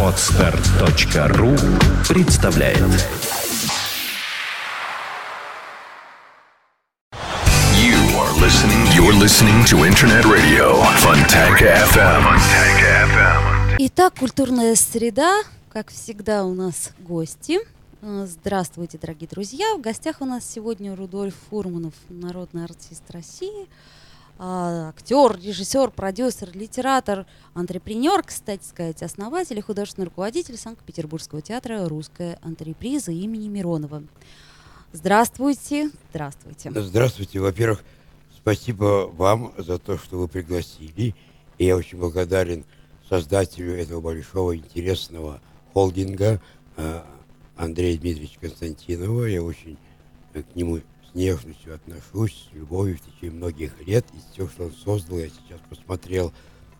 Отстар.ру представляет You are listening. You're listening to Internet Radio Fontanka FM. Итак, культурная среда. Как всегда, у нас гости. Э, Здравствуйте, дорогие друзья. В гостях у нас сегодня Рудольф Фурманов, народный артист России, а, актер, режиссер, продюсер, литератор, антрепренер, кстати сказать, основатель и художественный руководитель Санкт-Петербургского театра «Русская антреприза» имени Миронова. Здравствуйте, здравствуйте. Здравствуйте. Во-первых, спасибо вам за то, что вы пригласили. И я очень благодарен создателю этого большого интересного холдинга э, Андрея Дмитриевича Константинова. Я очень э, к нему нежностью отношусь, с любовью в течение многих лет. Из всего, что он создал, я сейчас посмотрел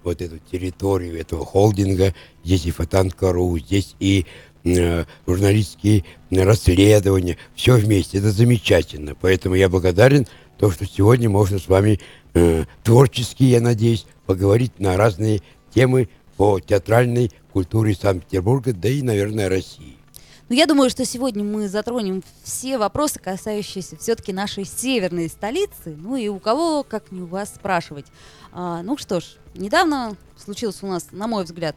вот эту территорию этого холдинга. Здесь и Фотанка.ру, здесь и э, журналистские расследования. Все вместе. Это замечательно. Поэтому я благодарен то, что сегодня можно с вами э, творчески, я надеюсь, поговорить на разные темы по театральной культуре Санкт-Петербурга, да и, наверное, России. Ну, я думаю, что сегодня мы затронем все вопросы, касающиеся все-таки нашей северной столицы. Ну и у кого, как не у вас, спрашивать. А, ну что ж, недавно случилось у нас, на мой взгляд,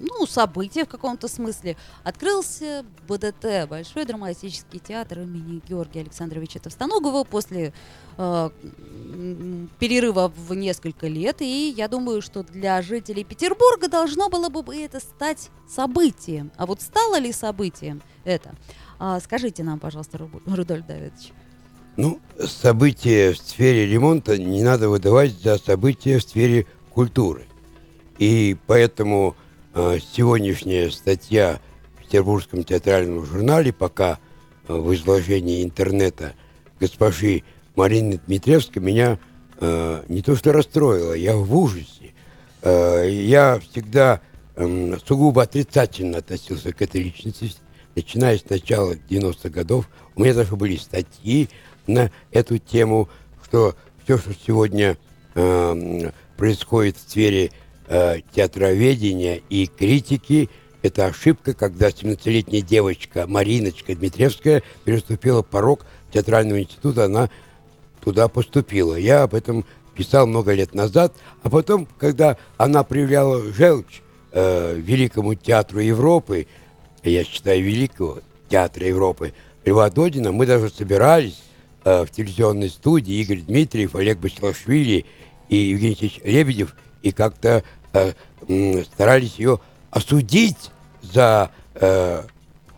ну, событие в каком-то смысле. Открылся БДТ, Большой драматический театр имени Георгия Александровича Товстоногова после э, перерыва в несколько лет. И я думаю, что для жителей Петербурга должно было бы это стать событием. А вот стало ли событием это? А, скажите нам, пожалуйста, Ру- Рудольф Давидович. Ну, события в сфере ремонта не надо выдавать за события в сфере культуры. И поэтому э, сегодняшняя статья в Петербургском театральном журнале, пока э, в изложении интернета госпожи Марины Дмитревской, меня э, не то что расстроила, я в ужасе. Э, я всегда эм, сугубо отрицательно относился к этой личности, начиная с начала 90-х годов. У меня даже были статьи на эту тему, что все, что сегодня эм, происходит в сфере э, театроведения и критики, это ошибка, когда 17-летняя девочка Мариночка Дмитревская переступила порог театрального института, она туда поступила. Я об этом писал много лет назад, а потом, когда она проявляла желчь э, Великому театру Европы, я считаю, Великого театра Европы, Льва Додина, мы даже собирались э, в телевизионной студии. Игорь Дмитриев, Олег Басилашвили и Евгений Лебедев, и как-то э, старались ее осудить за э,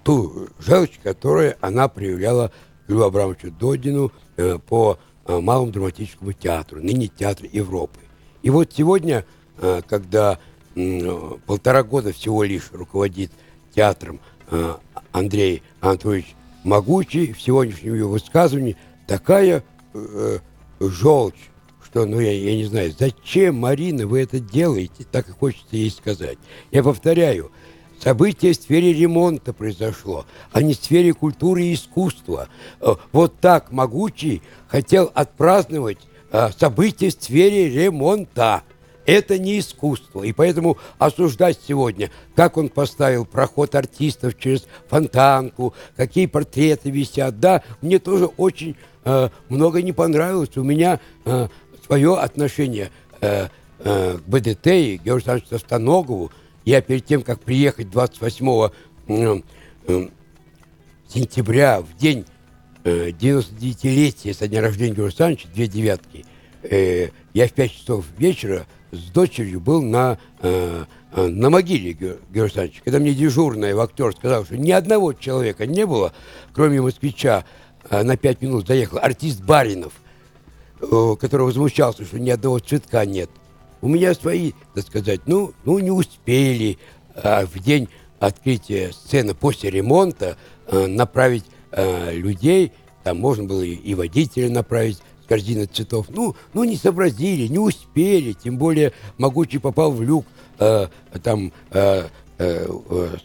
ту желчь, которую она проявляла Льву Абрамовичу Додину э, по э, Малому драматическому театру, ныне Театр Европы. И вот сегодня, э, когда м, полтора года всего лишь руководит театром э, Андрей Анатольевич Могучий, в сегодняшнем его высказывании такая э, желчь, что, ну, я, я не знаю, зачем, Марина, вы это делаете, так и хочется ей сказать. Я повторяю, событие в сфере ремонта произошло, а не в сфере культуры и искусства. Э, Вот так Могучий хотел отпраздновать э, событие в сфере ремонта. Это не искусство. И поэтому осуждать сегодня, как он поставил проход артистов через фонтанку, какие портреты висят, да, мне тоже очень э, много не понравилось. У меня э, свое отношение э, э, к БДТ и Георгию Александровичу Тостоногову. Я перед тем, как приехать 28 э, э, сентября, в день э, 99-летия со дня рождения Георгия Александровича, две девятки, э, я в 5 часов вечера с дочерью был на, э, э, на могиле Ге- Георгия Александровича. Когда мне дежурная в актер сказал, что ни одного человека не было, кроме москвича, э, на 5 минут заехал артист Баринов, который возмущался, что ни одного цветка нет. У меня свои, так сказать, ну, ну не успели а в день открытия сцены после ремонта э, направить э, людей, там можно было и, водителя направить с корзиной цветов. Ну, ну, не сообразили, не успели, тем более Могучий попал в люк, э, там э, э,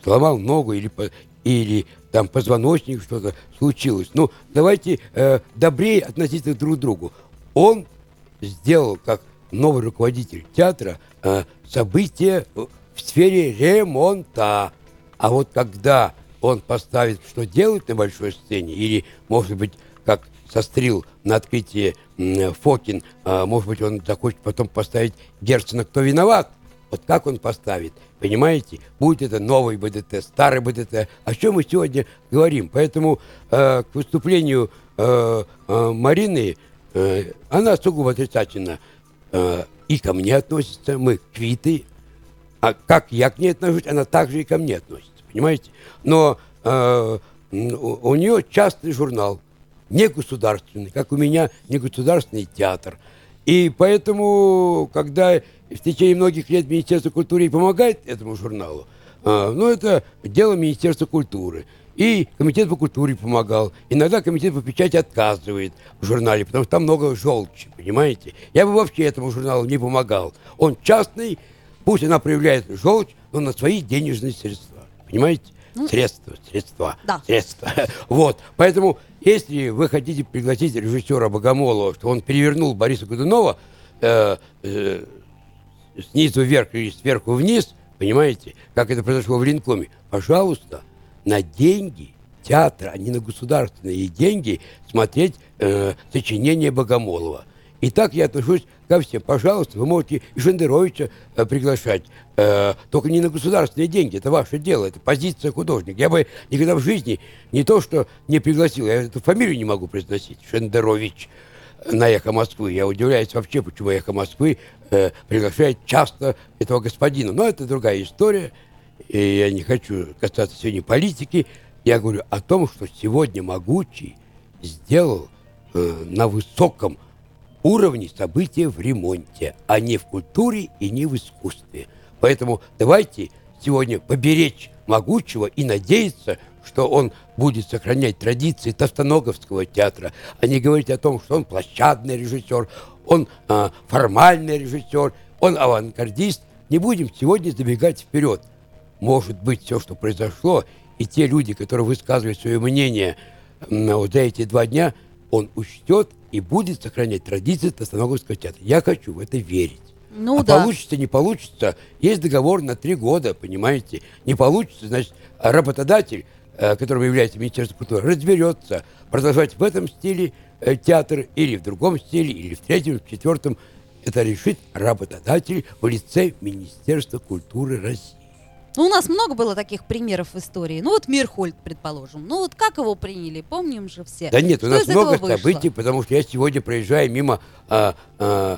сломал ногу или, или там позвоночник что-то случилось. Ну, давайте э, добрее относиться друг к другу. Он сделал, как новый руководитель театра, э, событие в сфере ремонта. А вот когда он поставит, что делать на большой сцене, или, может быть, как сострил на открытии Фокин, а, может быть, он захочет потом поставить Герцена «Кто виноват?». Вот как он поставит, понимаете? Будет это новый БДТ, старый БДТ. О чем мы сегодня говорим? Поэтому э, к выступлению э, э, Марины э, она сугубо отрицательно э, и ко мне относится. Мы квиты. А как я к ней отношусь, она также и ко мне относится. Понимаете? Но э, у, у нее частный журнал не государственный, как у меня не государственный театр. И поэтому, когда в течение многих лет Министерство культуры помогает этому журналу, а, ну, это дело Министерства культуры. И комитет по культуре помогал. Иногда комитет по печати отказывает в журнале, потому что там много желчи, понимаете? Я бы вообще этому журналу не помогал. Он частный, пусть она проявляет желчь, но на свои денежные средства. Понимаете? Ну, средства, средства, да. средства. Вот. Поэтому, если вы хотите пригласить режиссера Богомолова, что он перевернул Бориса Годунова э, э, снизу вверх или сверху вниз, понимаете, как это произошло в Линкоме, пожалуйста, на деньги театра, а не на государственные деньги смотреть э, сочинение Богомолова. И так я отношусь ко всем. Пожалуйста, вы можете и Шендеровича э, приглашать, э, только не на государственные деньги. Это ваше дело, это позиция художника. Я бы никогда в жизни не то, что не пригласил, я эту фамилию не могу произносить, Шендерович на «Эхо Москвы». Я удивляюсь вообще, почему «Эхо Москвы» э, приглашает часто этого господина. Но это другая история, и я не хочу касаться сегодня политики. Я говорю о том, что сегодня Могучий сделал э, на высоком уровне события в ремонте, а не в культуре и не в искусстве. Поэтому давайте сегодня поберечь могучего и надеяться, что он будет сохранять традиции Тостоноговского театра, а не говорить о том, что он площадный режиссер, он а, формальный режиссер, он авангардист. Не будем сегодня забегать вперед. Может быть, все, что произошло, и те люди, которые высказывают свое мнение вот за эти два дня, он учтет и будет сохранять традиции Тостоноговского театра. Я хочу в это верить. Ну а да. получится, не получится, есть договор на три года, понимаете. Не получится, значит, работодатель, э, которым является Министерство культуры, разберется, продолжать в этом стиле э, театр или в другом стиле, или в третьем, в четвертом. Это решит работодатель в лице Министерства культуры России. Ну, у нас много было таких примеров в истории. Ну, вот Мирхольд, предположим. Ну, вот как его приняли, помним же все. Да нет, Что у нас много событий, потому что я сегодня проезжаю мимо а, а,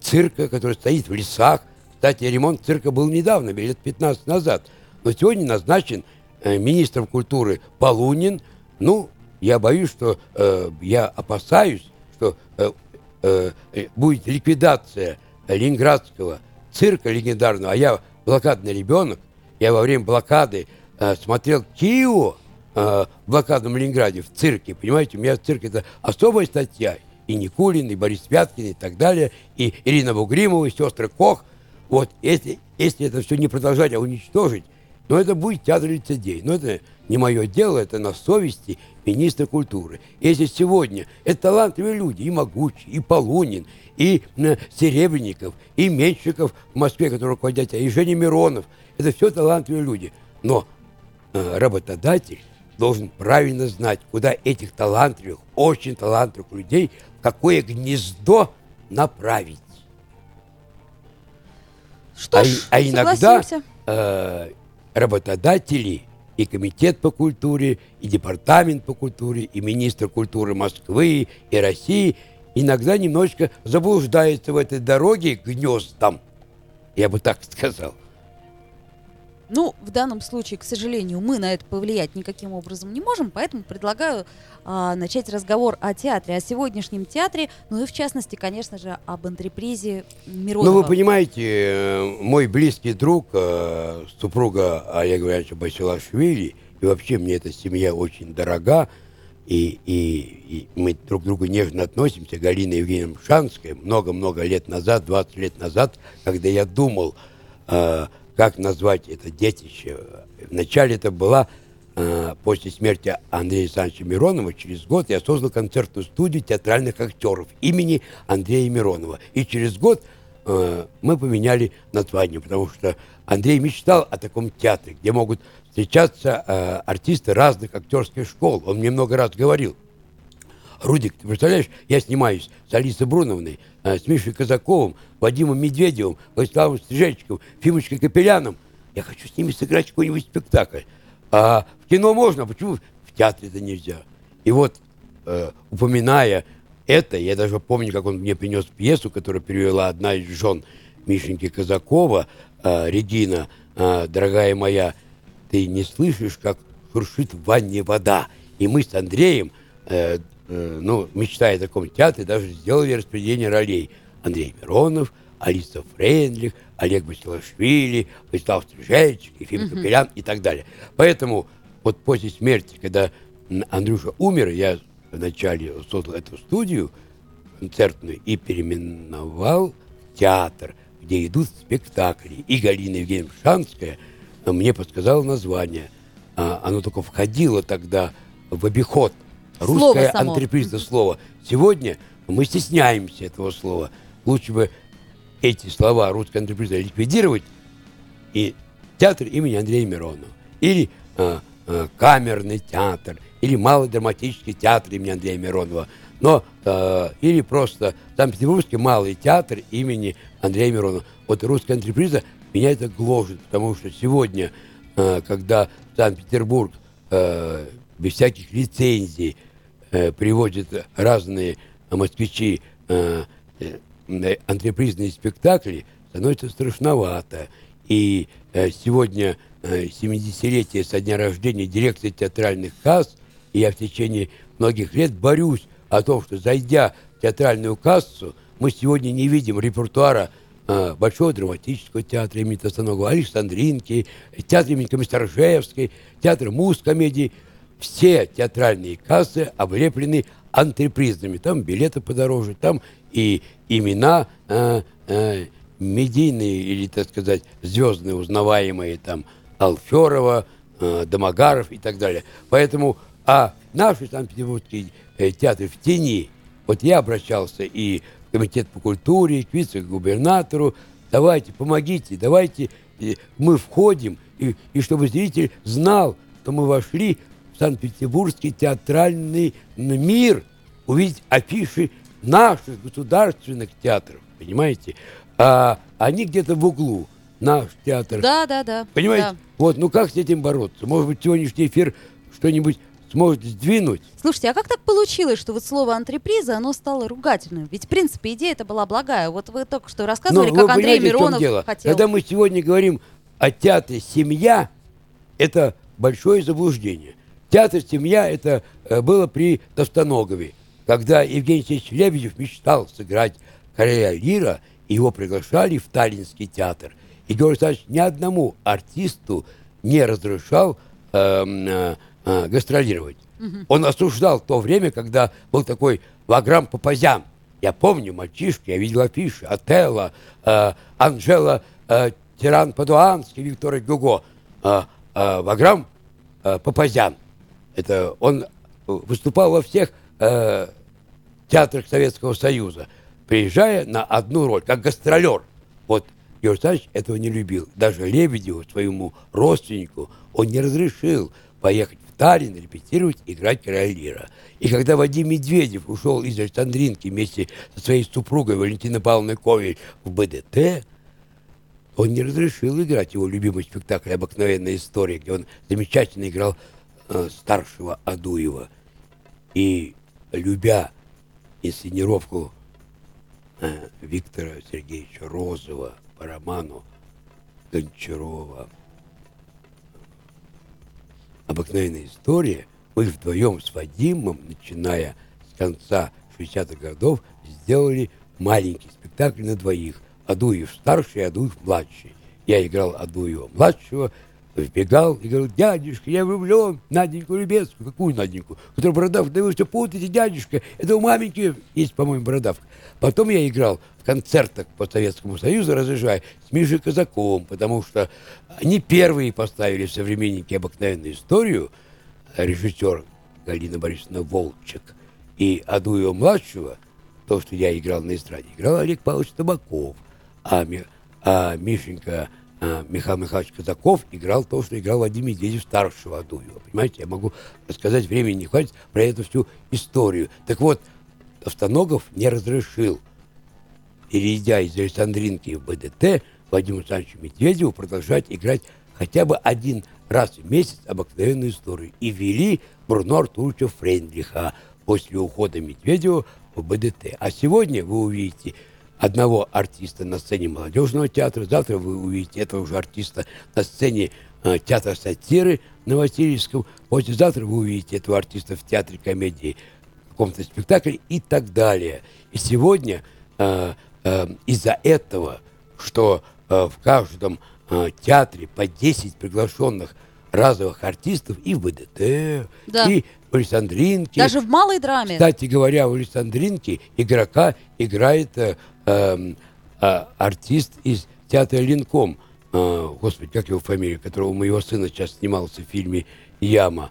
цирка, который стоит в лесах. Кстати, ремонт цирка был недавно, лет 15 назад. Но сегодня назначен э, министром культуры Полунин. Ну, я боюсь, что э, я опасаюсь, что э, э, э, будет ликвидация ленинградского цирка легендарного, а я блокадный ребенок, я во время блокады э, смотрел Кио э, в блокадном Ленинграде в цирке, понимаете, у меня цирк это особая статья, и Никулин, и Борис Пяткин, и так далее, и Ирина Бугримова, и сестры Кох. Вот если, если это все не продолжать, а уничтожить, но это будет театр лицедей. Но это не мое дело, это на совести министра культуры. Если сегодня это талантливые люди, и Могучий, и Полунин, и э, Серебренников, и Меньшиков в Москве, которые руководят, и Женя Миронов, это все талантливые люди. Но э, работодатель должен правильно знать, куда этих талантливых, очень талантливых людей, какое гнездо направить. Что а, ж, а иногда э, работодатели и комитет по культуре, и департамент по культуре, и министр культуры Москвы и России иногда немножечко заблуждаются в этой дороге к гнездам. Я бы так сказал. Ну, в данном случае, к сожалению, мы на это повлиять никаким образом не можем, поэтому предлагаю а, начать разговор о театре, о сегодняшнем театре, ну и в частности, конечно же, об антрепризе Миронова. Ну, вы понимаете, э, мой близкий друг, э, супруга Олега Ивановича Басилашвили, и вообще мне эта семья очень дорога, и, и- и мы друг к другу нежно относимся, Галина Евгеньевна Шанская, много-много лет назад, 20 лет назад, когда я думал, э, как назвать это детище. Вначале это была э, после смерти Андрея Александровича Миронова, через год я создал концертную студию театральных актеров имени Андрея Миронова. И через год э, мы поменяли название, потому что Андрей мечтал о таком театре, где могут встречаться э, артисты разных актерских школ. Он мне много раз говорил. Рудик, ты представляешь, я снимаюсь с Алисой Бруновной, э, с Мишей Казаковым, Вадимом Медведевым, Владиславом Стрижечком, Фимочкой Капеляном. Я хочу с ними сыграть какой-нибудь спектакль. А в кино можно, а почему в театре это нельзя? И вот, э, упоминая это, я даже помню, как он мне принес пьесу, которую перевела одна из жен Мишеньки Казакова, э, Регина, э, дорогая моя, ты не слышишь, как шуршит в ванне вода. И мы с Андреем, э, э, ну, мечтая о таком театре, даже сделали распределение ролей. Андрей Миронов, Алиса Фрейндлих, Олег Басилашвили, Вячеслав Стрижечек, Ефим uh-huh. Капелян и так далее. Поэтому вот после смерти, когда Андрюша умер, я вначале создал эту студию концертную и переименовал театр, где идут спектакли. И Галина Евгеньевна Шанская мне подсказала название. А, оно только входило тогда в обиход. Русское антрепризное слово. Сегодня мы стесняемся этого слова. Лучше бы эти слова русская антреприза ликвидировать и театр имени Андрея Миронова. Или а, а, камерный театр – или малодраматический театр имени Андрея Миронова, но э, или просто Санкт-Петербургский малый театр имени Андрея Миронова. Вот русская антреприза меня это гложет, потому что сегодня, э, когда Санкт-Петербург э, без всяких лицензий э, приводит разные москвичи э, э, антрепризные спектакли, становится страшновато. И сегодня э, 70-летие со дня рождения дирекции театральных касс и я в течение многих лет борюсь о том, что зайдя в театральную кассу, мы сегодня не видим репертуара Большого драматического театра имени Тостаногова, Александринки, театра имени Комиссаржевской, театра муз-комедии. Все театральные кассы облеплены антрепризами. Там билеты подороже, там и имена э, э, медийные или, так сказать, звездные, узнаваемые, там Алферова, э, Домогаров и так далее. Поэтому а наши Санкт-Петербургские э, театры в тени. Вот я обращался и в комитет по культуре, и к вице-губернатору. Давайте, помогите, давайте э, мы входим, и, и чтобы зритель знал, что мы вошли Санкт-Петербургский театральный мир, увидеть афиши наших государственных театров, понимаете? А они где-то в углу, наш театр. Да, да, да. Понимаете? Да. Вот, ну как с этим бороться? Может быть, сегодняшний эфир что-нибудь сможет сдвинуть. Слушайте, а как так получилось, что вот слово антреприза, оно стало ругательным? Ведь, в принципе, идея это была благая. Вот вы только что рассказывали, Но как Андрей Миронов дело? хотел... Когда мы сегодня говорим о театре «Семья», это большое заблуждение. Театр «Семья» это э, было при Тостоногове, когда Евгений Алексеевич Лебедев мечтал сыграть короля Лира, и его приглашали в Таллинский театр. И Георгий Александрович ни одному артисту не разрешал э, э, э, гастролировать. Угу. Он осуждал то время, когда был такой Ваграм Папазян. Я помню, мальчишки, я видел афиши, Отелло, э, Анжела э, Тиран Падуанский, Виктор Гюго, э, э, Ваграм э, Папазян. Это он выступал во всех э, театрах Советского Союза, приезжая на одну роль, как гастролер. Вот Георгий Александрович этого не любил. Даже Лебедеву, своему родственнику, он не разрешил поехать Таллин репетировать, играть короля. И когда Вадим Медведев ушел из Александринки вместе со своей супругой Валентиной Павловной Ковель в БДТ, он не разрешил играть его любимый спектакль «Обыкновенная история», где он замечательно играл э, старшего Адуева. И, любя инсценировку э, Виктора Сергеевича Розова по роману Гончарова обыкновенная история. Мы вдвоем с Вадимом, начиная с конца 60-х годов, сделали маленький спектакль на двоих. Адуев старший, Адуев младший. Я играл Адуева младшего, вбегал и говорил, дядюшка, я влюблен Наденьку Любецкую. Какую Наденьку? Которая бородавка. Да вы все путаете, дядюшка. Это у маменьки есть, по-моему, бородавка. Потом я играл в концертах по Советскому Союзу, разъезжая, с Мишей Казаковым, потому что они первые поставили в современнике обыкновенную историю, режиссер Галина Борисовна Волчек и Адуева-младшего, то, что я играл на эстраде, играл Олег Павлович Табаков. а, а Мишенька Михаил Михайлович Казаков играл то, что играл Вадим Медведев старшего Адуева. Понимаете, я могу рассказать, времени не хватит про эту всю историю. Так вот, Автоногов не разрешил, перейдя из Александринки в БДТ, Владимиру Александровичу Медведеву продолжать играть хотя бы один раз в месяц обыкновенную историю. И вели Бруно Артуровича Фрейндлиха после ухода Медведева в БДТ. А сегодня вы увидите одного артиста на сцене молодежного театра, завтра вы увидите этого же артиста на сцене э, театра сатиры на Васильевском, послезавтра вы увидите этого артиста в театре комедии в каком-то спектакле и так далее. И сегодня э, э, из-за этого, что э, в каждом э, театре по 10 приглашенных разовых артистов и в БДТ, Да. и в Александринке. Даже в малой драме. Кстати говоря, в Александринке игрока играет э, эм, а, артист из театра Линком. Э, господи, как его фамилия, которого у моего сына сейчас снимался в фильме «Яма».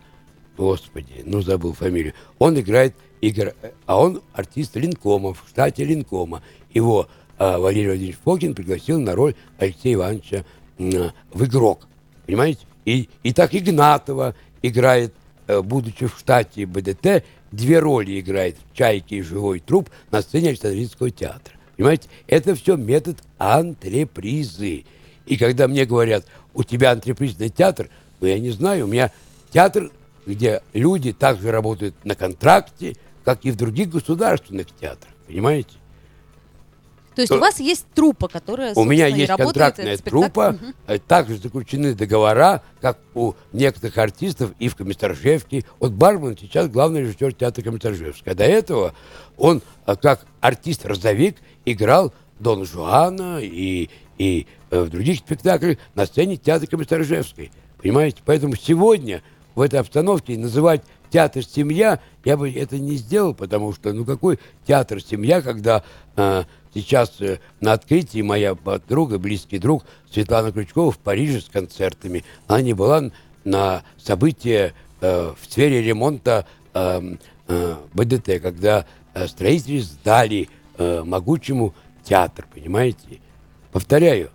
Господи, ну забыл фамилию. Он играет, игр... а он артист Линкома, в штате Линкома. Его э, Валерий Владимирович Фокин пригласил на роль Алексея Ивановича в «Игрок». Понимаете? И, и так Игнатова играет, э, будучи в штате БДТ, две роли играет в «Чайке» и «Живой труп» на сцене Александринского театра. Понимаете? Это все метод антрепризы. И когда мне говорят, у тебя антрепризный театр, ну, я не знаю, у меня театр, где люди также работают на контракте, как и в других государственных театрах. Понимаете? То есть то- у вас есть труппа, которая, У меня есть контрактная Мгм. э, также заключены договора, как у некоторых артистов и в Комиссаржевке. Вот Барман сейчас главный режиссер театра Комиссаржевска. А до этого он, э, как артист-розовик, играл Дон Жуана и, и э, в других спектаклях на сцене театра Комиссаржевской. Понимаете? Поэтому сегодня в этой обстановке называть театр «Семья» я бы это не сделал, потому что, ну, какой театр «Семья», когда э, сейчас э, на открытии моя подруга, близкий друг Светлана Крючкова в Париже с концертами, она не была на событии э, в сфере ремонта э, э, БДТ, когда э, строители сдали э, могучему театр, понимаете? Повторяю,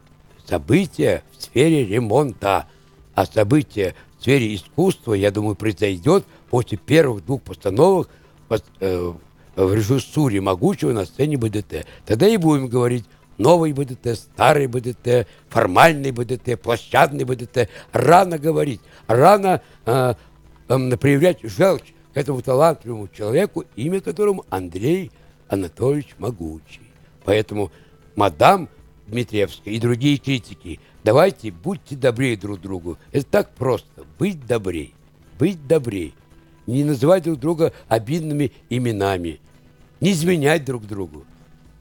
события в сфере ремонта, а события в сфере искусства, я думаю, произойдет после первых двух постановок пос- э, в режиссуре могучего на сцене БДТ. Тогда и будем говорить новый БДТ, старый БДТ, формальный БДТ, площадный БДТ. Рано говорить, рано э, эм, проявлять желчь к этому талантливому человеку, имя которому Андрей Анатольевич Могучий. Поэтому мадам Дмитриевская и другие критики, давайте будьте добрее друг другу. Это так просто. Быть добрей. Быть добрей. Не называть друг друга обидными именами. Не изменять друг другу.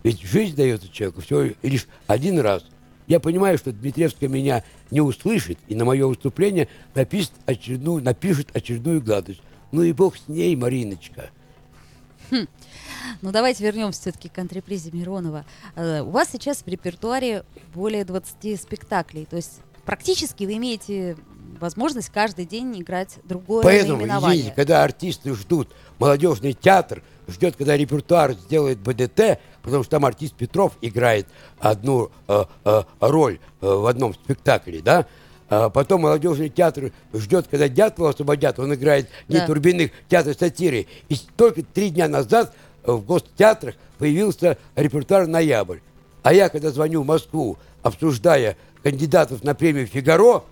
Ведь жизнь дается человеку всего лишь один раз. Я понимаю, что Дмитриевская меня не услышит и на мое выступление напишет очередную, напишет очередную гадость. Ну и бог с ней, Мариночка. Ну, давайте вернемся все-таки к антрепризе Миронова. Э, У вас сейчас в репертуаре более 20 спектаклей. То есть практически вы имеете возможность каждый день играть другое Поэтому, извините, когда артисты ждут, молодежный театр ждет, когда репертуар сделает БДТ, потому что там артист Петров играет одну э, э, роль э, в одном спектакле, да, а потом молодежный театр ждет, когда Дятлова освободят, он играет не Да. Турбиных, театр сатиры. И только три дня назад в гостеатрах появился репертуар «Ноябрь». А я, когда звоню в Москву, обсуждая кандидатов на премию «Фигаро»,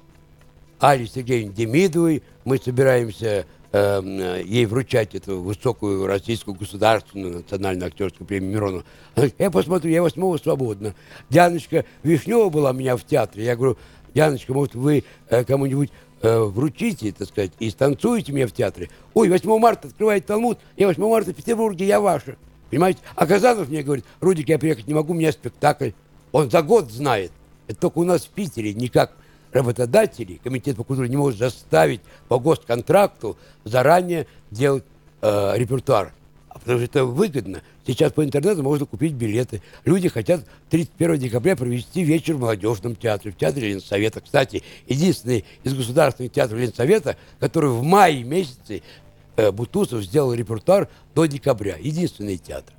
Али Сергеевне Демидовой. Мы собираемся эм, э, ей вручать эту высокую российскую государственную национальную актерскую премию говорит, я посмотрю, я 8 свободна. Дианочка Вишнева была у меня в театре. Я говорю, Дианочка, может, вы э, кому-нибудь вручите, так сказать, и станцуете меня в театре? Ой, 8 марта открывает Талмуд, я 8 марта в Петербурге, я ваша. Понимаете? А Казанов мне говорит, Рудик, я приехать не могу, у меня спектакль. Он за год знает. Это только у нас в Питере никак работодатели, комитет по культуре не может заставить по госконтракту заранее делать э, репертуар. А Потому что это выгодно. Сейчас по интернету можно купить билеты. Люди хотят 31 декабря провести вечер в молодежном театре, в театре Ленсовета. Кстати, единственный из государственных театров Ленсовета, который в мае месяце э, Бутусов сделал репертуар до декабря. Единственный театр.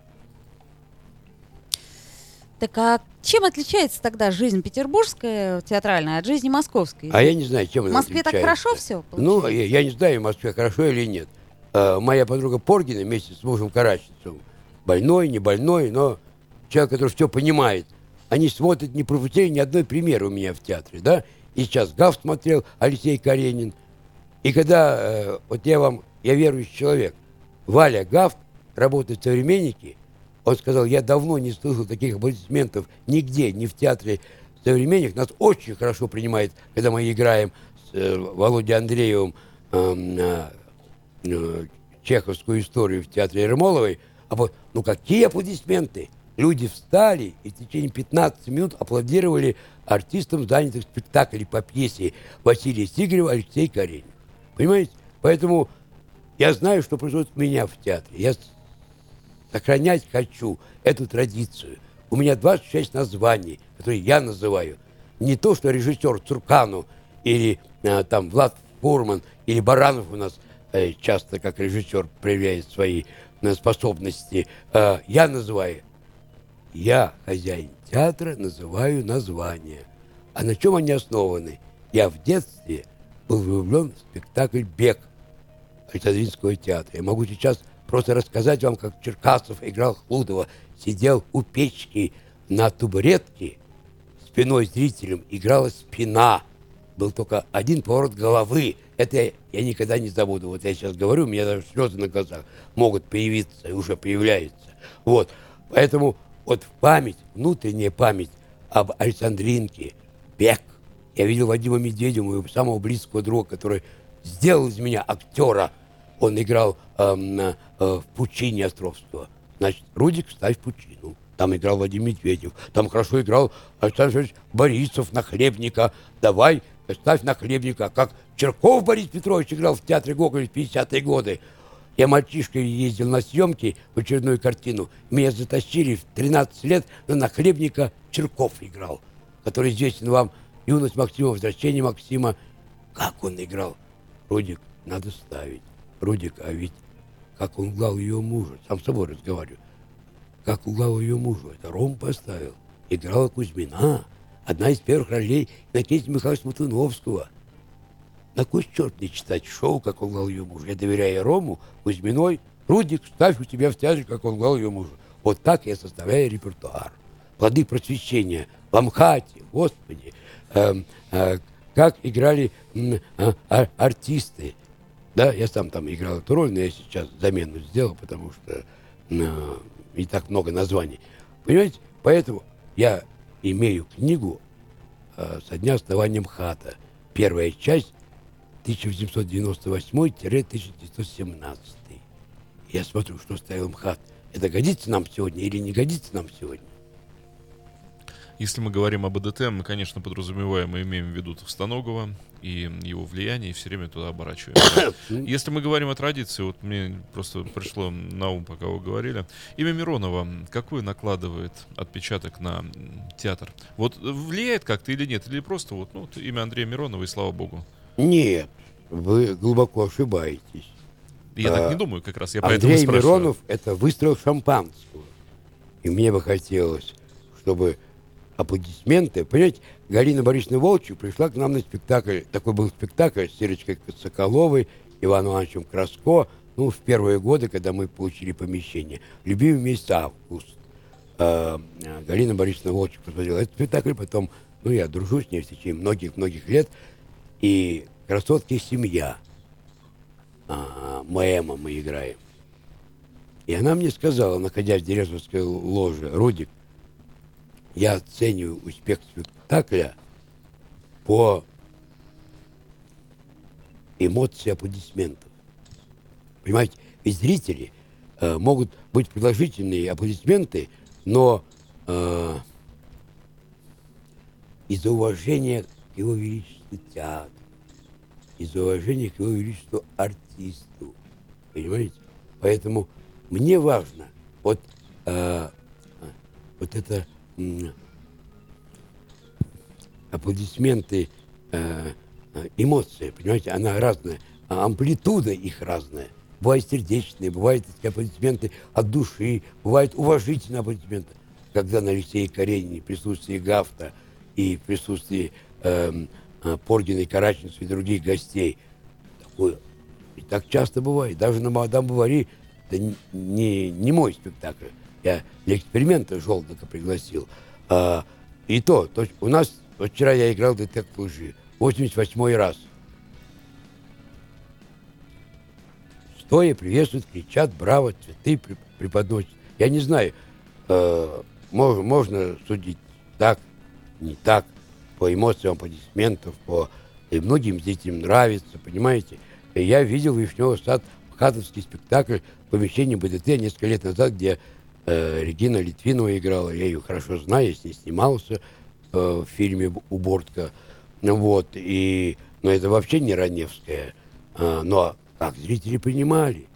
Так а чем отличается тогда жизнь петербургская театральная от жизни московской? А я не знаю, чем В она Москве так отличается. хорошо все Ну, я, я не знаю, в Москве хорошо или нет. А, моя подруга Поргина вместе с мужем Караченцевым, больной, не больной, но человек, который все понимает, они смотрят, не пропустили ни одной премьеры у меня в театре, да? И сейчас Гав смотрел, Алексей Каренин. И когда, э, вот я вам, я верующий человек, Валя Гафт работает в «Современнике», он сказал, я давно не слышал таких аплодисментов нигде, ни в театре «Современник». Нас очень хорошо принимает, когда мы играем с э, Володей Андреевым э, э, чеховскую историю в театре Ермоловой. А ну какие аплодисменты! Люди встали и в течение 15 минут аплодировали артистам, занятых в спектакле по пьесе Василия Сигарева Алексей Каренин. Понимаете? Поэтому я знаю, что происходит у меня в театре. Я сохранять хочу эту традицию. У меня 26 названий, которые я называю. Не то, что режиссер Цуркану или э, там Влад Фурман или Баранов у нас э, часто как режиссер проявляет свои э, способности. Э, я называю я, хозяин театра, называю названия. А на чем они основаны? Я в детстве был влюблен в спектакль «Бег» Александринского театра. Я могу сейчас просто рассказать вам, как Черкасов играл Хлудова, сидел у печки на табуретке, спиной зрителям играла спина. Был только один поворот головы. Это я, я никогда не забуду. Вот я сейчас говорю, у меня даже слезы на глазах могут появиться и уже появляются. Вот. Поэтому вот память, внутренняя память об Александринке, бег. Я видел Вадима Медведева, моего самого близкого друга, который сделал из меня актера. Он играл эм, э, в Пучине Островского. Значит, Рудик, ставь Пучину. Там играл Вадим Медведев. Там хорошо играл Александр Борисов на хлебника. Давай, ставь на хлебника. Как Черков Борис Петрович играл в театре Гоголя в 50-е годы. Я мальчишкой ездил на съемки в очередную картину. Меня затащили в 13 лет, на хлебника Черков играл, который известен вам «Юность Максима», «Возвращение Максима». Как он играл? Рудик, надо ставить. Рудик, а ведь как он глал ее мужа, сам с собой разговариваю. Как угал ее мужу, это Ром поставил. Играла Кузьмина, одна из первых ролей Иннокентия Михайловича Смутуновского. На кой черт не читать шоу, как он гнал ее мужа? Я доверяю Рому, Кузьминой. Рудик, ставь у тебя в театре, как он гнал ее мужа. Вот так я составляю репертуар. Плоды просвещения в Амхате, Господи. Эм, э, как играли а- а- артисты. Да, я сам там играл эту роль, но я сейчас замену сделал, потому что э, и так много названий. Понимаете? Поэтому я имею книгу э, со дня основания МХАТа. Первая часть 1898-1917. Я смотрю, что ставил МХАТ. Это годится нам сегодня или не годится нам сегодня? Если мы говорим об АДТ, мы, конечно, подразумеваем и имеем в виду Товстоногова и его влияние, и все время туда оборачиваемся. Если мы говорим о традиции, вот мне просто пришло на ум, пока вы говорили, имя Миронова какой накладывает отпечаток на театр? Вот влияет как-то или нет? Или просто вот, ну, вот имя Андрея Миронова, и слава богу. Нет, вы глубоко ошибаетесь. Я А, так не думаю как раз, я поэтому Андрей спрашиваю. Миронов – это выстрел шампанского. И мне бы хотелось, чтобы аплодисменты... Понимаете, Галина Борисовна Волчу пришла к нам на спектакль. Такой был спектакль с Ирочкой Соколовой, Иваном Ивановичем Краско. Ну, в первые годы, когда мы получили помещение. Любимый месяц август. Э, Галина Борисовна Волчек посмотрела этот спектакль, потом, ну, я дружу с ней в течение многих-многих лет. И «Красотки семья». А, Моэма мы играем. И она мне сказала, находясь в директорской ложе, Рудик, я оцениваю успех спектакля по эмоции аплодисментов. Понимаете, ведь зрители э, могут быть продолжительные аплодисменты, но э, из-за уважения к его величеству театру, из-за уважения к его величеству артисту. Понимаете? Поэтому мне важно вот, э, вот это аплодисменты, э, э, эмоции, понимаете, она разная, а амплитуда их разная. Бывают сердечные, бывают сказать, аплодисменты от души, бывают уважительные аплодисменты. когда на Алексее Каренине в присутствии Гафта и в присутствии эм, э, Поргина и Караченцева и других гостей. Такое. И так часто бывает. Даже на «Мадам Бавари» это не, не мой спектакль. Я для эксперимента Желтока пригласил. А, и то, то, у нас, вот вчера я играл «Детектив лжи», 88 раз. Стоя приветствуют, кричат, браво, цветы преподносят. Я не знаю, э, можно, можно судить так, не так, по эмоциям аплодисментов, по... И многим детям нравится, понимаете? Я видел Вишневый сад, хатовский спектакль в помещении БДТ несколько лет назад, где Регина Литвинова играла. Я ее хорошо знаю, я с ней снимался э, в фильме «Убортка». Вот, и... Но это вообще не Раневская. А, но как зрители принимали?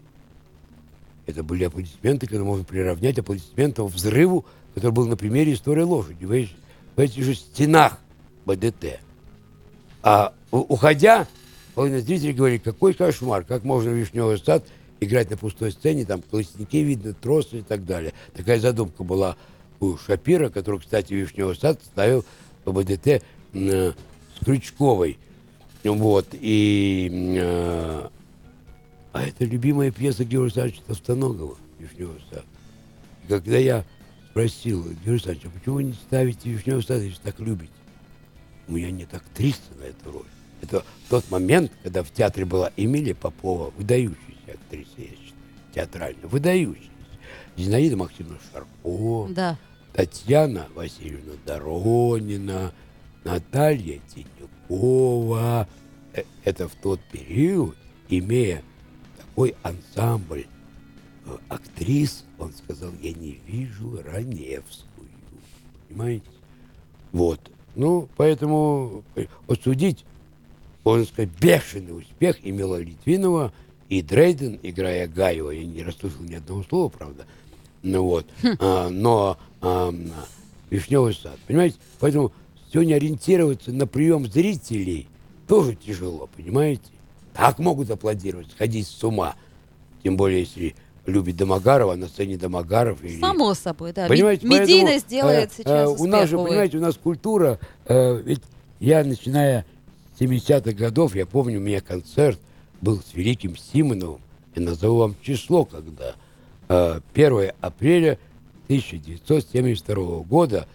Это были аплодисменты, когда можно приравнять аплодисментам взрыву, который был на примере истории лошади. В, в этих же стенах БДТ. А уходя, половина зрителей говорит, какой кошмар, как можно Вишневый сад играть на пустой сцене, там колосники видно, тросы и так далее. Такая задумка была у Шапира, который, кстати, Вишневый сад ставил по БДТ э, с Крючковой. Вот, и... Э, а это любимая пьеса Георгия Александровича Товстоногова «Вишневый сад». И когда я спросил, Георгий Александрович, а почему вы не ставите «Вишневый сад», если так любите? У меня нет актрисы на эту роль. Это тот момент, когда в театре была Эмилия Попова, выдающаяся актриса, я считаю, театрально, выдающаяся. Зинаида Максимовна Шарко, да. Татьяна Васильевна Доронина, Наталья Тинюкова. Э, это в тот период, имея такой ансамбль э, актрис, он сказал, я не вижу Раневскую. Понимаете? Вот. Ну, поэтому э, вот судить, можно сказать, бешеный успех имела Литвинова и Дрейден, играя Гаева. Я не расслышал ни одного слова, правда. Ну вот. Хм. А, но а, Вишневый сад. Понимаете? Поэтому сегодня ориентироваться на прием зрителей тоже тяжело, понимаете? Так могут аплодировать, сходить с ума. Тем более, если любит Домогарова, на сцене Домогаров. Или... Само собой, да. Понимаете, Медийность поэтому, делает э, сейчас э, У нас же, понимаете, у нас культура, э, ведь я, начиная с 70-х годов, я помню, у меня концерт был с Великим Симоновым, я назову вам число, когда э, 1 апреля 1972 года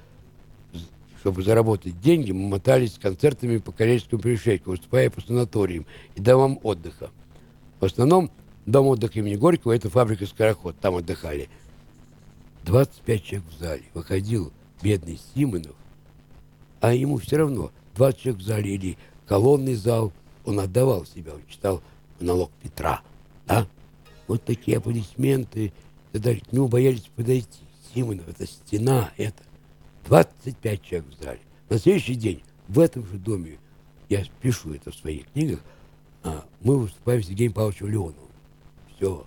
чтобы заработать деньги, мы мотались концертами по Карельскому перешейку, выступая по санаториям и домам отдыха. В основном дом отдыха имени Горького – это фабрика «Скороход», там отдыхали. 25 человек в зале. Выходил бедный Симонов, а ему все равно 20 человек в зале или колонный зал, он отдавал себя, он читал монолог Петра, да? Вот такие аплодисменты, и даже к нему боялись подойти. Симонов, это стена, это 25 человек в зале. На следующий день в этом же доме, я пишу это в своих книгах, а, мы выступаем с Сергеем Павловичем Леоновым. Все.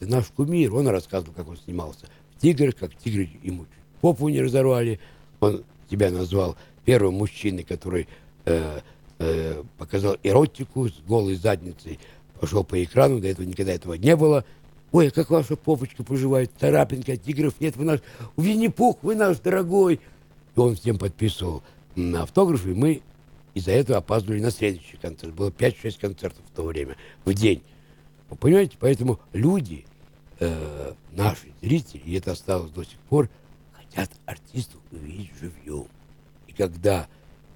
Это наш кумир. Он рассказывал, как он снимался в «Тиграх», как тигры ему попу не разорвали. Он тебя назвал первым мужчиной, который э, э, показал эротику с голой задницей. Пошел по экрану, до этого никогда этого не было. Ой, а как ваша попочка поживает? Царапинка, тигров нет, вы наш... Винни-Пух, вы наш дорогой. И он всем подписывал на автографы, и мы из-за этого опаздывали на следующий концерт. Было 5-6 концертов в то время, в день. Вы понимаете? Поэтому люди, э, наши зрители, и это осталось до сих пор, хотят артистов увидеть живьем. И когда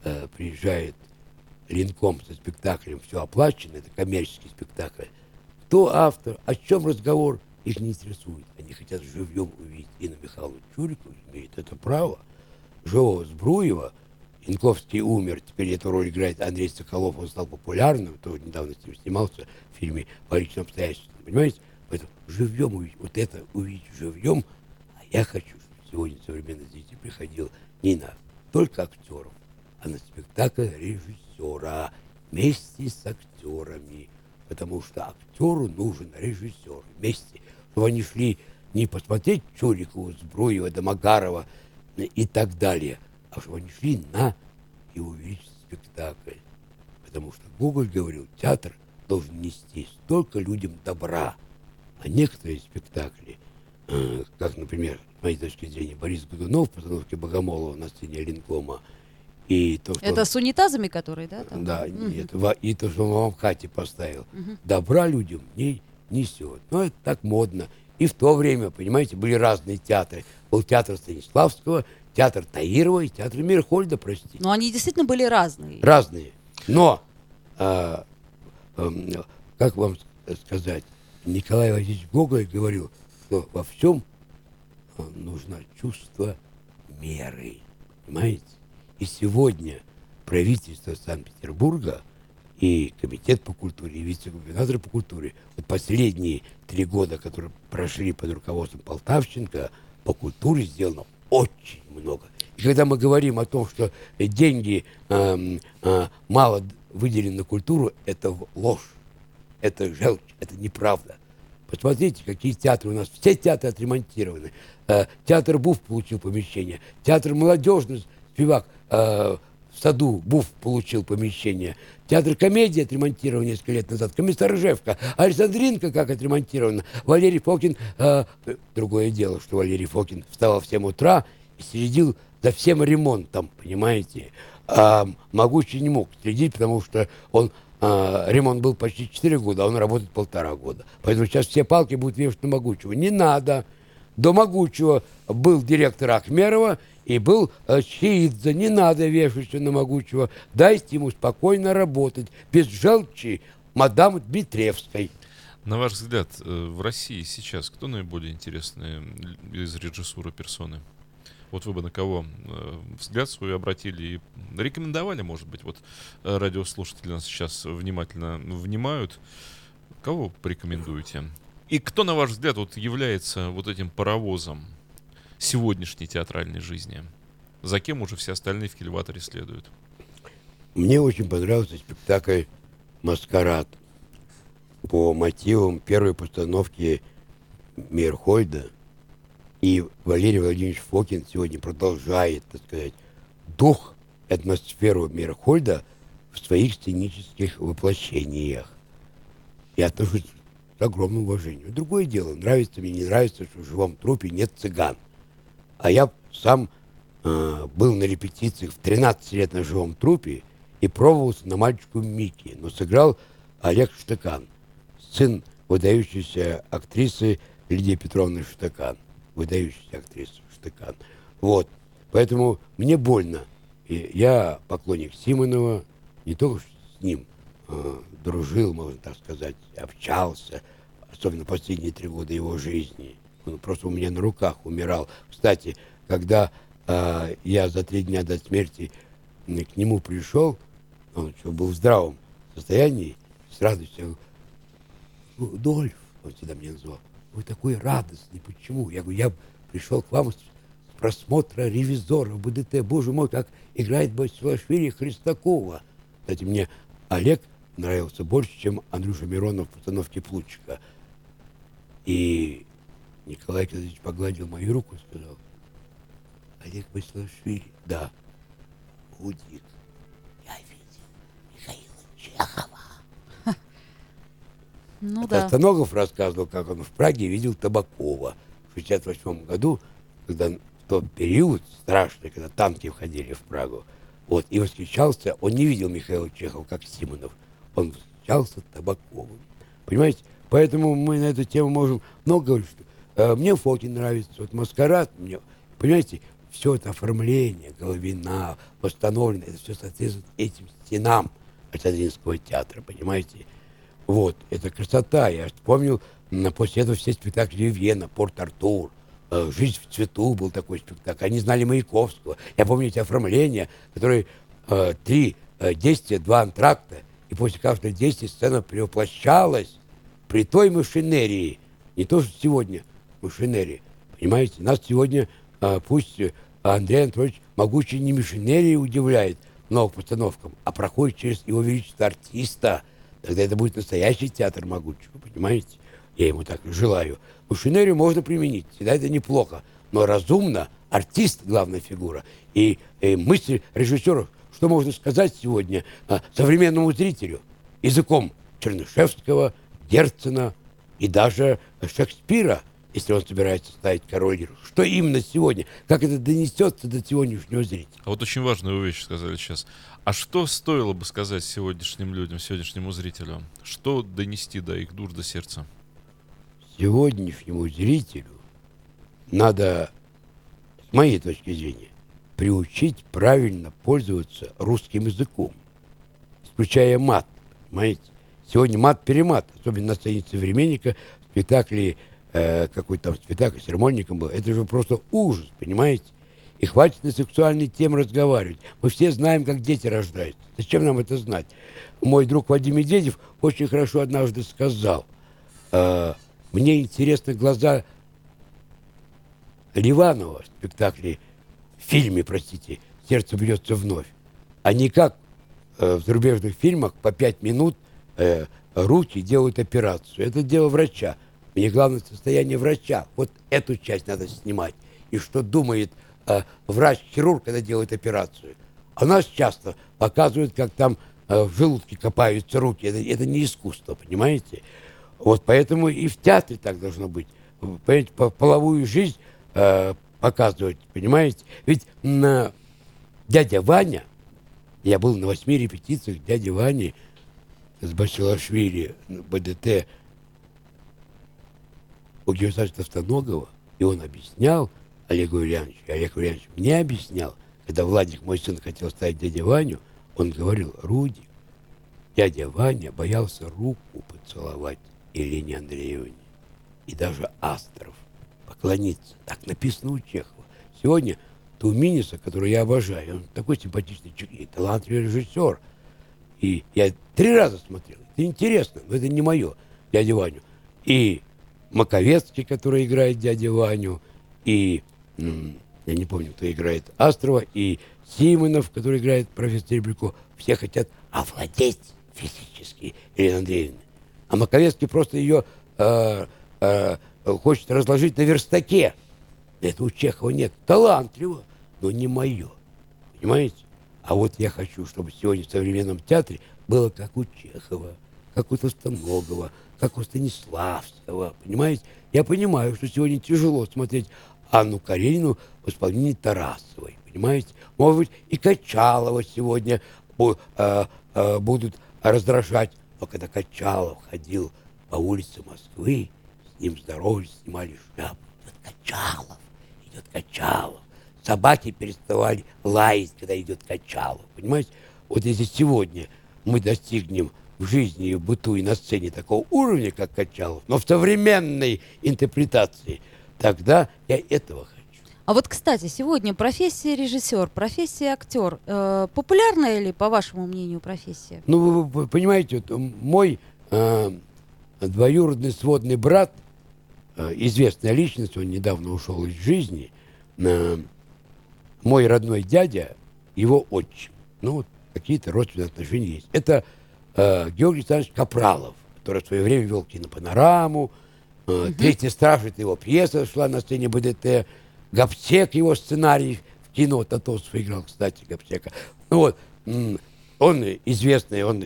э, приезжает Линком со спектаклем «Все оплачено», это коммерческий спектакль, кто автор, о чем разговор, их не интересует. Они хотят живьем увидеть Инну Михайловну Чурикову, имеет это право. Живого Збруева, Янковский умер, теперь эту роль играет Андрей Соколов, он стал популярным, то недавно с ним снимался в фильме «По личным обстоятельствам», понимаете? Поэтому живьем увидеть, вот это увидеть живьем, а я хочу, чтобы сегодня современный зритель приходил не на только актеров, а на спектакль режиссера вместе с актерами потому что актеру нужен режиссер вместе, чтобы они шли не посмотреть Чурикову, Збруева, Домогарова и так далее, а чтобы они шли на и увидеть спектакль. Потому что Гоголь говорил, театр должен нести столько людям добра. А некоторые спектакли, э, как, например, моей точки зрения, Борис Годунов в постановке Богомолова на сцене Линкома. И то, что... Это с унитазами, которые, да? Там? Да, нет, во- и то, что он в хате поставил. Мгм. Добра людям не несет. Но это так модно. И в то время, понимаете, были разные театры. Был театр Станиславского, театр Таирова и театр Мирхольда, простите. Но они действительно были разные. Разные. Но, а, эм, как вам сказать, Николай Васильевич Гоголь говорил, что во всем а, нужно чувство меры. Понимаете? И сегодня правительство Санкт-Петербурга и Комитет по культуре, и вице-губернатор по культуре, вот последние три года, которые прошли под руководством Полтавченко, по культуре сделано очень много. И когда мы говорим о том, что деньги эм, э, мало выделены на культуру, это ложь, это желчь, это неправда. Посмотрите, какие театры у нас. Все театры отремонтированы. Э, театр Буф получил помещение. Театр молодежный спивак э, в саду Буф получил помещение. Театр комедии отремонтирован несколько лет назад. Комиссар Ржевка. Александринка как отремонтирована. Валерий Фокин. э, другое дело, что Валерий Фокин вставал в 7 утра и следил за всем ремонтом, понимаете. А Могучий не мог следить, потому что он а, ремонт был почти 4 года, а он работает полтора года. Поэтому сейчас все палки будут вешать на Могучего. Не надо. До Могучего был директор Ахмерова и был э, Чиидзе. Не надо вешать на Могучего. Дайте ему спокойно работать, без желчи мадам Дмитриевской. На ваш взгляд, э, в России сейчас кто наиболее интересные из режиссуры персоны? Вот вы бы на кого э, взгляд свой обратили и рекомендовали, может быть, вот радиослушатели нас сейчас внимательно внимают. Кого порекомендуете? И кто, на ваш взгляд, вот является вот этим паровозом сегодняшней театральной жизни? За кем уже все остальные в кильваторе следуют? Мне очень понравился спектакль «Маскарад» по мотивам первой постановки Мейерхольда. И Валерий Владимирович Фокин сегодня продолжает, так сказать, дух, атмосферу Мейерхольда в своих сценических воплощениях. Я отношусь с огромным уважением. Другое дело, нравится мне, не нравится, что в живом трупе нет цыган. А я сам э, был на репетициях в 13 лет на живом трупе и пробовался на мальчику Микки, но сыграл Олег Штыкан, сын выдающейся актрисы Лидии Петровны Штыкан, выдающейся актрисы Штыкан. Вот, поэтому мне больно. И я поклонник Симонова, не только с ним э, дружил, можно так сказать, общался, особенно последние три года его жизни. Он просто у меня на руках умирал. Кстати, когда э, я за три дня до смерти к нему пришел, он еще был в здравом состоянии, с радостью, я говорю, Дольф, он всегда меня называл, вы такой радостный, почему? Я говорю, я пришел к вам с просмотра ревизора БДТ. Боже мой, как играет Басилашвили Христакова. Кстати, мне Олег нравился больше, чем Андрюша Миронов в постановке Плучика. И Николай Николаевич погладил мою руку и сказал, Олег Басилашвили, да, будет. Я видел Михаила Чехова. Ну да. Останогов рассказывал, как он в Праге видел Табакова в 68 году, когда в тот период страшный, когда танки входили в Прагу. Вот, и восхищался, он не видел Михаила Чехова, как Симонов, он восхищался Табаковым. Понимаете? Поэтому мы на эту тему можем много говорить, что мне Фокин нравится, вот Маскарад, мне, понимаете, все это оформление, Головина, восстановлено, это все соответствует этим стенам Александринского театра, понимаете? Вот, это красота. Я м, после этого все спектакли Вена, Порт-Артур, э, «Жизнь в цвету» был такой спектакль. Они знали Маяковского. Я помню эти оформления, которые э, три э, действия, два антракта, и после каждого действия сцена перевоплощалась при той машинерии. Не то, что сегодня машинерия. Понимаете, нас сегодня э, пусть э, Андрей Анатольевич могучий не машинерии удивляет новым постановкам, а проходит через его величество артиста. Тогда это будет настоящий театр могучего, понимаете? Я ему так и желаю. Машинерию можно применить, всегда это неплохо. Но разумно, артист главная фигура. И, э, мысль режиссеров, что можно сказать сегодня а, современному зрителю языком Чернышевского, Герцена и даже Шекспира. Если он собирается ставить король. Что именно сегодня? Как это донесется до сегодняшнего зрителя? А вот очень важную вещь сказали сейчас. А что стоило бы сказать сегодняшним людям, сегодняшнему зрителю? Что донести до их душ, до сердца? Сегодняшнему зрителю надо, с моей точки зрения, приучить правильно пользоваться русским языком, исключая мат, понимаете? Сегодня мат-перемат, особенно на сцене современника, в спектакле, э, какой-то там спектакль с Ермольником был, это же просто ужас, понимаете? И хватит на сексуальные темы разговаривать. Мы все знаем, как дети рождаются. Зачем нам это знать? Мой друг Вадим Медведев очень хорошо однажды сказал, э, мне интересны глаза Ливанова в спектакле, в фильме, простите, «Сердце бьется вновь», а не как э, в зарубежных фильмах по пять минут э, руки делают операцию. Это дело врача. Мне главное состояние врача. Вот эту часть надо снимать. И что думает э, врач-хирург, когда делает операцию. А нас часто показывают, как там э, в желудке копаются руки. Это, это не искусство, понимаете? Вот поэтому и в театре так должно быть. Понимаете, по половую жизнь э, показывать, понимаете? Ведь на дядя Ваня, я был на восьми репетициях дяди Вани с Бачилашвили, БДТ у Георгия Товстоногова, и он объяснял Олегу Ильяновичу, и Олег Ильянович мне объяснял, когда Владик, мой сын, хотел ставить дядя Ваню, он говорил, Рудик, дядя Ваня боялся руку поцеловать Елене Андреевне и даже Астров поклониться. Так написано у Чехова. Сегодня Туминиса, которую я обожаю, он такой симпатичный и талантливый режиссер. И я три раза смотрел. Это интересно, но это не мое, дядя Ваню. И Маковецкий, который играет дядю Ваню, и я не помню, кто играет Астрова, и Симонов, который играет профессор Серебряко. Все хотят овладеть физически Еленой Андреевной. А Маковецкий просто ее э, э, хочет разложить на верстаке. Это у Чехова нет. Талантливо, но не мое. Понимаете? А вот я хочу, чтобы сегодня в современном театре было как у Чехова, как у Толстоногова, как у Станиславского. Понимаете? Я понимаю, что сегодня тяжело смотреть Анну Каренину в исполнении Тарасовой. Понимаете? Может быть, и Качалова сегодня э, э, будут раздражать. Но когда Качалов ходил по улице Москвы, с ним здоровались, снимали шляпу. Идет Качалов, идет Качалов. Собаки переставали лаять, когда идет Качалов. Понимаете? Вот если сегодня мы достигнем в жизни и в быту и на сцене такого уровня, как Качалов, но в современной интерпретации, тогда я этого хочу. А вот, кстати, сегодня профессия режиссер, профессия актер. Э, популярная ли, по вашему мнению, профессия? Ну, вы, вы понимаете, вот мой э, двоюродный сводный брат, э, известная личность, он недавно ушел из жизни, э, мой родной дядя, его отчим. Ну, вот какие-то родственные отношения есть. Это э, Георгий Александрович Капралов, который в свое время вел кинопанораму. Э, угу. «Третий страж» — это его пьеса шла на сцене БДТ. Гапсек, его сценарий в кино, Татосов играл, кстати, Гапсека. Ну вот, он известный, он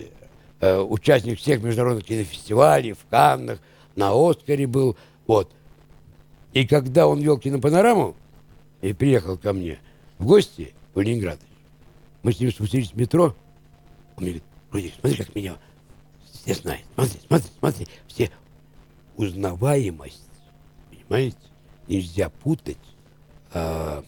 э, участник всех международных кинофестивалей, в Каннах, на Оскаре был, вот. И когда он вел кинопанораму и приехал ко мне в гости в Ленинград, мы с ним спустились в метро, он мне говорит, Рудик, смотри, как меня все знают, смотри, смотри, смотри, все узнаваемость, понимаете, нельзя путать э,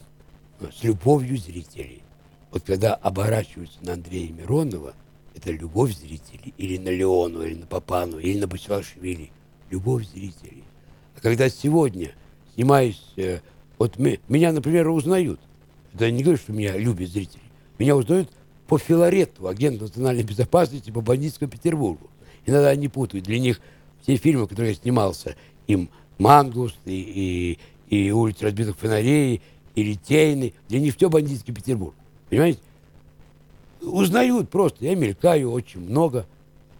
с любовью зрителей. Вот когда оборачиваются на Андрея Миронова, это любовь зрителей, или на Леону, или на Папану, или на Басилашвили. Любовь зрителей. А когда сегодня снимаюсь, э, вот мы, меня, например, узнают. Это не говорю, что меня любят зрители. Меня узнают по Филарету, агент национальной безопасности по бандитскому Петербургу. Иногда они путают. Для них все фильмы, которые я снимался, им «Мангуст» и, и, и «Улица разбитых фонарей», и «Литейный», для них все бандитский Петербург. Понимаете? Узнают просто. Я мелькаю очень много.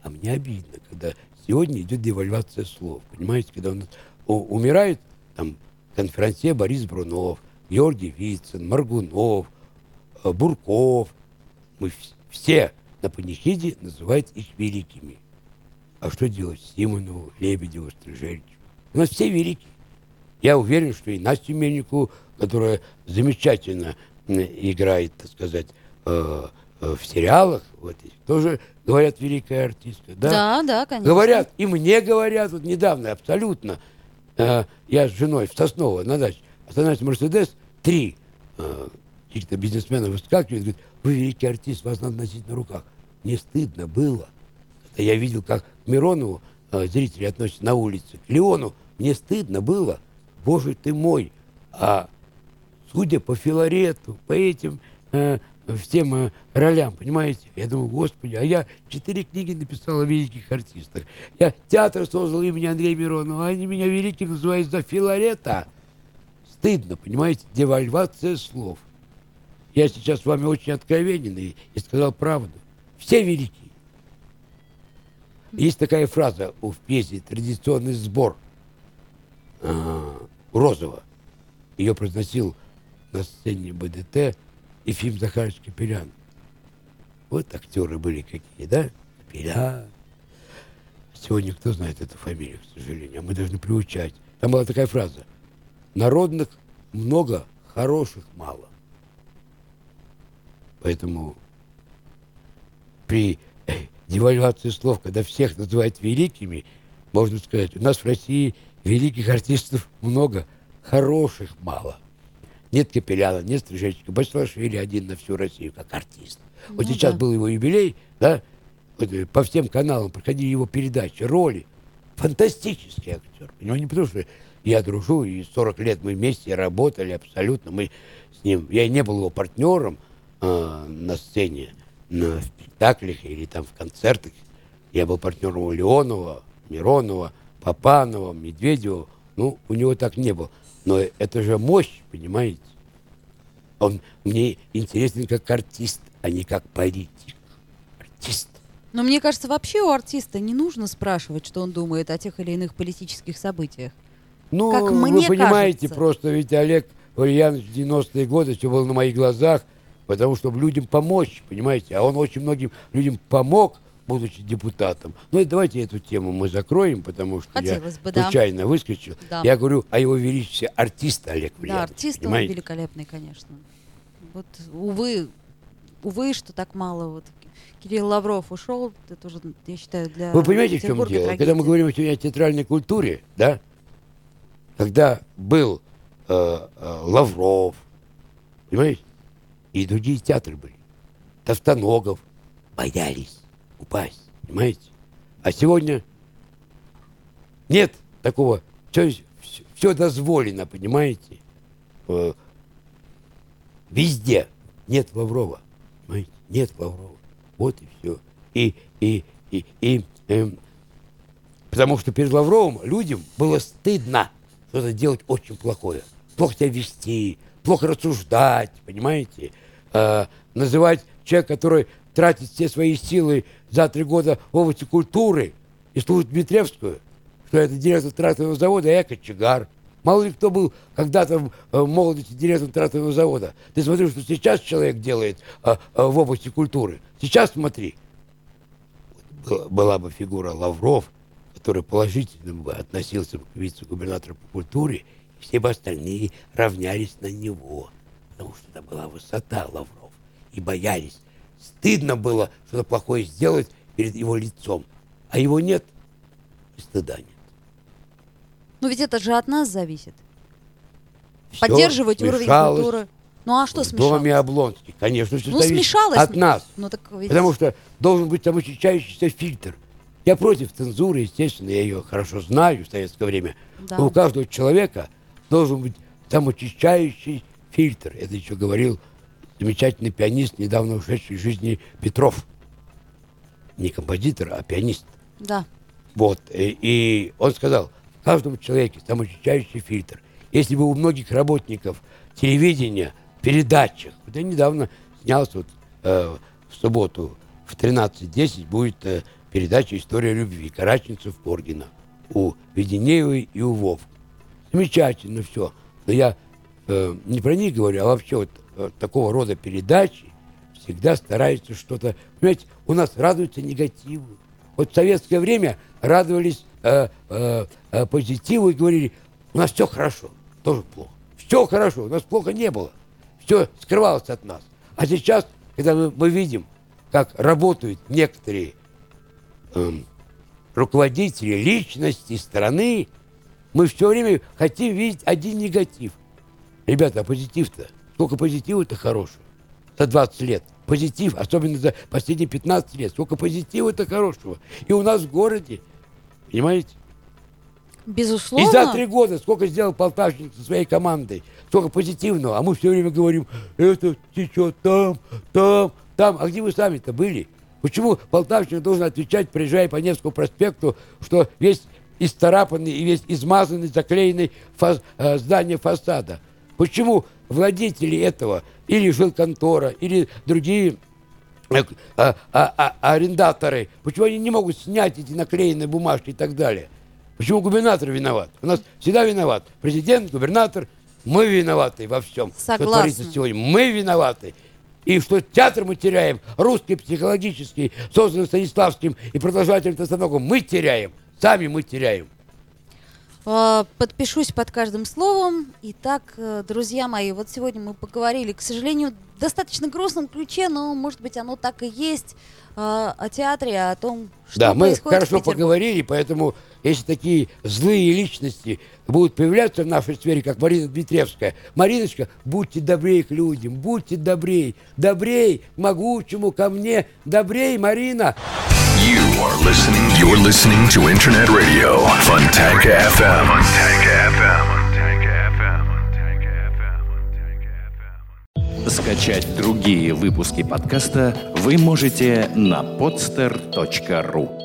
А мне обидно, когда сегодня идет девальвация слов. Понимаете, когда у нас умирает там конферансье Борис Брунов, Георгий Вицин, Маргунов, э, Бурков. Мы все на панихиде называют их великими. А что делать Симонову, Лебедеву, Стрижельчу? У нас все великие. Я уверен, что и Настю Мельнику, которая замечательно играет, так сказать, э, э, в сериалах, вот, тоже говорят великая артистка. Да, Да, да, конечно. Говорят, и мне говорят, вот недавно, абсолютно. Э, я с женой в Сосново на даче. Остановился Мерседес, три э, каких-то бизнесмена выскакивают, говорят, вы великий артист, вас надо носить на руках. Мне стыдно было. Когда я видел, как к Миронову э, зрители относятся на улице, к Леону, мне стыдно было. Боже ты мой. А судя по Филарету, по этим э, всем э, ролям, понимаете, я думаю, господи, а я четыре книги написал о великих артистах. Я театр создал имени Андрея Миронова, а они меня великим называют за Филарета. Стыдно, понимаете, девальвация слов. Я сейчас с вами очень откровенен и, и сказал правду. Все великие. Есть такая фраза в песне «Традиционный сбор» а, Розова. Ее произносил на сцене БДТ Ефим Захарович Капелян. Вот актеры были какие, да? Капелян. Сегодня кто знает эту фамилию, к сожалению, а мы должны приучать. Там была такая фраза. Народных много, хороших мало. Поэтому при э, девальвации слов, когда всех называют великими, можно сказать, у нас в России великих артистов много, хороших мало. Нет Капеляна, нет Стрижечка, Басилашвили один на всю Россию, как артист. Вот Ну сейчас да. был его юбилей, да, вот, э, по всем каналам проходили его передачи, роли. Фантастический актер. Понимаете, не потому что я дружу, и 40 лет мы вместе работали абсолютно. Мы с ним, я не был его партнером э, на сцене, на спектаклях или там в концертах. Я был партнером у Леонова, Миронова, Папанова, Медведева. Ну, у него так не было. Но это же мощь, понимаете? Он мне интересен как артист, а не как политик. Артист. Но мне кажется, вообще у артиста не нужно спрашивать, что он думает о тех или иных политических событиях. Ну, Как вы мне понимаете, кажется. просто ведь Олег Валерьянович в 90-е годы все было на моих глазах, потому чтобы людям помочь, понимаете? А он очень многим людям помог, будучи депутатом. Ну и давайте эту тему мы закроем, потому что Хотелось я бы, да. случайно выскочил. Да. Я говорю о его величестве артиста Олег Да, Валерьянович. артист он понимаете? великолепный, конечно. Вот, увы, увы, что так мало. Вот Кирилл Лавров ушел, это тоже, я считаю, для Вы понимаете, в чем дело? трагедия. Когда мы говорим сегодня о театральной культуре, да, когда был э, э, Лавров, понимаете, и другие театры были, Товстоногов, боялись упасть, понимаете? А сегодня нет такого, все, дозволено, понимаете? Э, везде нет Лаврова, понимаете? Нет Лаврова. Вот и все. И, и, и, и эм, потому что перед Лавровым людям было стыдно что-то делать очень плохое. Плохо себя вести, плохо рассуждать, понимаете? Э, называть человека, который тратит все свои силы за три года в области культуры и служит Дмитриевскую, что это директор трактового завода, а я кочегар. Мало ли кто был когда-то в э, молодости директором трактового завода. Ты смотри, что сейчас человек делает э, э, в области культуры. Сейчас смотри. Была- бы фигура Лавров, который положительно бы относился к вице-губернатору по культуре, все бы остальные равнялись на него. Потому что это была высота Лавров. И боялись. Стыдно было что-то плохое сделать перед его лицом. А его нет, и стыда нет. Ну ведь это же от нас зависит. Всё Поддерживать уровень культуры. Ну а что в смешалось? доме Облонский. Конечно, все Ну зависит смешалось. от нас. Ну так ведь... Потому что должен быть самоочищающийся фильтр. Я против цензуры, естественно, я ее хорошо знаю в советское время. Да. Но у каждого человека должен быть самоочищающий фильтр. Это еще говорил замечательный пианист, недавно ушедший из жизни Петров. Не композитор, а пианист. Да. Вот. И, и он сказал, в каждом человеке самоочищающий фильтр. Если бы у многих работников телевидения, передачах, вот я недавно снялся вот, э, в субботу в 13.10 будет э, передача «История любви» Караченцев Поргина у Веденеевой и у Вов. Замечательно все. Но я э, не про них говорю, а вообще вот э, такого рода передачи всегда стараются что-то... Понимаете, у нас радуются негативу. Вот в советское время радовались э, э, э, позитиву и говорили, у нас все хорошо, тоже плохо. Все хорошо, у нас плохо не было. Все скрывалось от нас. А сейчас, когда мы, мы видим, как работают некоторые эм, руководители, личности страны, мы все время хотим видеть один негатив. Ребята, а позитив-то? Сколько позитива-то хорошего за 20 лет? Позитив, особенно за последние 15 лет. Сколько позитива-то хорошего. И у нас в городе, понимаете? Безусловно. И за три года сколько сделал Полтавщик со своей командой, сколько позитивного, а мы все время говорим, это течет там, там, там. А где вы сами-то были? Почему Полтавщик должен отвечать, приезжая по Невскому проспекту, что весь исцарапанный и весь измазанный, заклеенный фас, э, здание фасада? Почему владетели этого, или жилконтора, или другие э, а, а, а, арендаторы, почему они не могут снять эти наклеенные бумажки и так далее? Почему губернатор виноват? У нас всегда виноват. Президент, губернатор, мы виноваты во всем, Согласна. что творится сегодня. Мы виноваты. И что театр мы теряем, русский психологический, созданный Станиславским и продолжателем Тостаногом, мы теряем. Сами мы теряем. А, Подпишусь под каждым словом. Итак, э, друзья мои, вот сегодня мы поговорили, к сожалению, в достаточно грустном ключе, но, может быть, оно так и есть, а, о театре, о том, что да, мы происходит в хорошо Петербурге. поговорили, поэтому если такие злые личности будут появляться в нашей сфере, как Марина Дмитриевская, Мариночка, будьте добрее к людям, будьте добрее, добрей к могучему ко мне, добрей, Марина. You are listening. You're listening to Internet Radio Funtank FM. FM. Скачать другие выпуски подкаста вы можете на podster.ru.